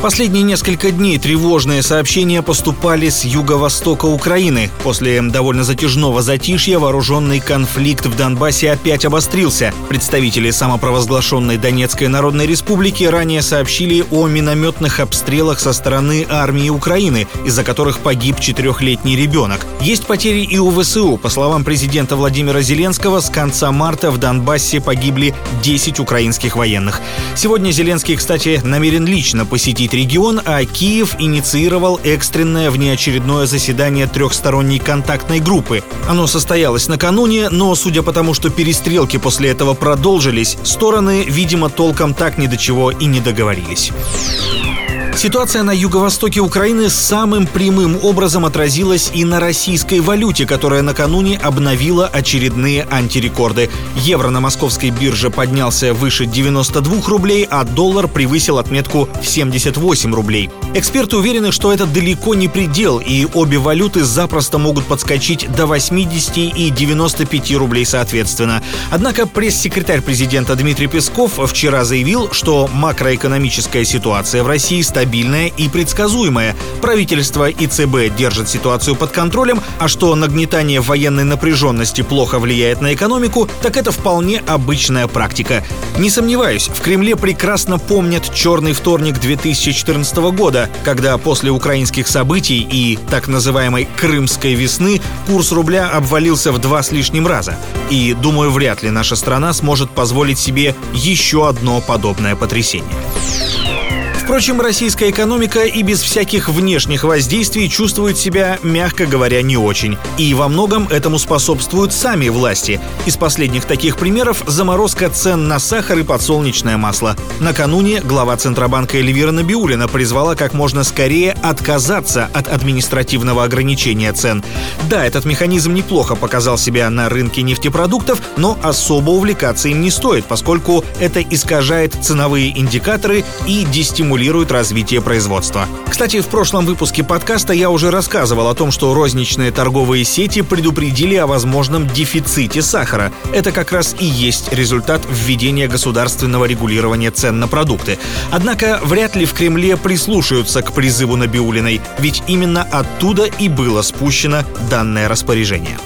Последние несколько дней тревожные сообщения поступали с юго-востока Украины. После довольно затяжного затишья вооруженный конфликт в Донбассе опять обострился. Представители самопровозглашенной Донецкой Народной Республики ранее сообщили о минометных обстрелах со стороны армии Украины, из-за которых погиб четырехлетний ребенок. Есть потери и у ВСУ. По словам президента Владимира Зеленского, с конца марта в Донбассе погибли 10 украинских военных. Сегодня Зеленский, кстати, намерен лично посетить посетить регион, а Киев инициировал экстренное внеочередное заседание трехсторонней контактной группы. Оно состоялось накануне, но судя по тому, что перестрелки после этого продолжились, стороны, видимо, толком так ни до чего и не договорились. Ситуация на юго-востоке Украины самым прямым образом отразилась и на российской валюте, которая накануне обновила очередные антирекорды. Евро на московской бирже поднялся выше 92 рублей, а доллар превысил отметку в 78 рублей. Эксперты уверены, что это далеко не предел, и обе валюты запросто могут подскочить до 80 и 95 рублей соответственно. Однако пресс-секретарь президента Дмитрий Песков вчера заявил, что макроэкономическая ситуация в России стабильна стабильная и предсказуемая. Правительство и ЦБ держат ситуацию под контролем, а что нагнетание военной напряженности плохо влияет на экономику, так это вполне обычная практика. Не сомневаюсь, в Кремле прекрасно помнят черный вторник 2014 года, когда после украинских событий и так называемой «крымской весны» курс рубля обвалился в два с лишним раза. И, думаю, вряд ли наша страна сможет позволить себе еще одно подобное потрясение. Впрочем, российская экономика и без всяких внешних воздействий чувствует себя, мягко говоря, не очень. И во многом этому способствуют сами власти. Из последних таких примеров – заморозка цен на сахар и подсолнечное масло. Накануне глава Центробанка Эльвира Набиулина призвала как можно скорее отказаться от административного ограничения цен. Да, этот механизм неплохо показал себя на рынке нефтепродуктов, но особо увлекаться им не стоит, поскольку это искажает ценовые индикаторы и дестимулирует стимулирует развитие производства. Кстати, в прошлом выпуске подкаста я уже рассказывал о том, что розничные торговые сети предупредили о возможном дефиците сахара. Это как раз и есть результат введения государственного регулирования цен на продукты. Однако вряд ли в Кремле прислушаются к призыву Набиулиной, ведь именно оттуда и было спущено данное распоряжение.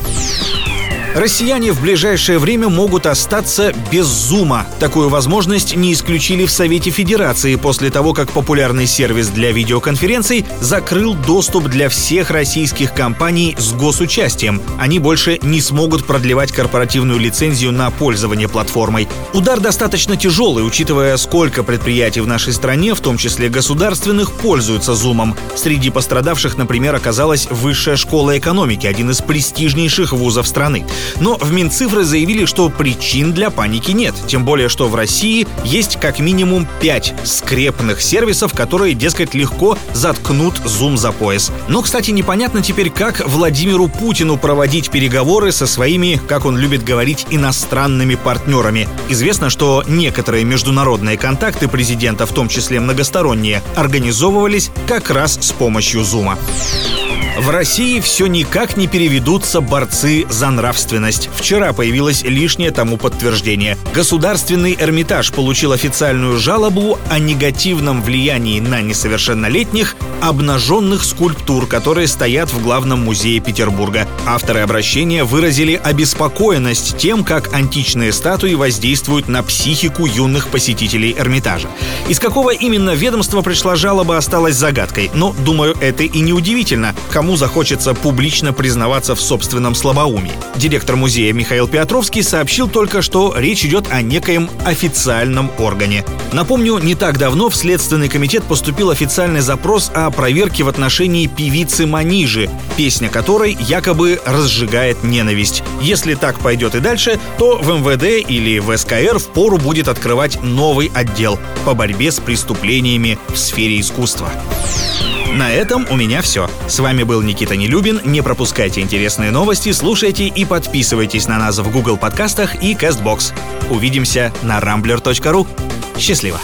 Россияне в ближайшее время могут остаться без зума. Такую возможность не исключили в Совете Федерации после того, как популярный сервис для видеоконференций закрыл доступ для всех российских компаний с госучастием. Они больше не смогут продлевать корпоративную лицензию на пользование платформой. Удар достаточно тяжелый, учитывая, сколько предприятий в нашей стране, в том числе государственных, пользуются зумом. Среди пострадавших, например, оказалась Высшая школа экономики, один из престижнейших вузов страны. Но в Минцифры заявили, что причин для паники нет. Тем более, что в России есть как минимум пять скрепных сервисов, которые, дескать, легко заткнут зум за пояс. Но, кстати, непонятно теперь, как Владимиру Путину проводить переговоры со своими, как он любит говорить, иностранными партнерами. Известно, что некоторые международные контакты президента, в том числе многосторонние, организовывались как раз с помощью зума. В России все никак не переведутся борцы за нравственность. Вчера появилось лишнее тому подтверждение. Государственный Эрмитаж получил официальную жалобу о негативном влиянии на несовершеннолетних обнаженных скульптур, которые стоят в главном музее Петербурга. Авторы обращения выразили обеспокоенность тем, как античные статуи воздействуют на психику юных посетителей Эрмитажа. Из какого именно ведомства пришла жалоба, осталась загадкой. Но, думаю, это и не удивительно кому захочется публично признаваться в собственном слабоумии. Директор музея Михаил Петровский сообщил только, что речь идет о некоем официальном органе. Напомню, не так давно в Следственный комитет поступил официальный запрос о проверке в отношении певицы Манижи, песня которой якобы разжигает ненависть. Если так пойдет и дальше, то в МВД или в СКР впору будет открывать новый отдел по борьбе с преступлениями в сфере искусства. На этом у меня все. С вами был Никита Нелюбин. Не пропускайте интересные новости, слушайте и подписывайтесь на нас в Google подкастах и CastBox. Увидимся на rambler.ru. Счастливо!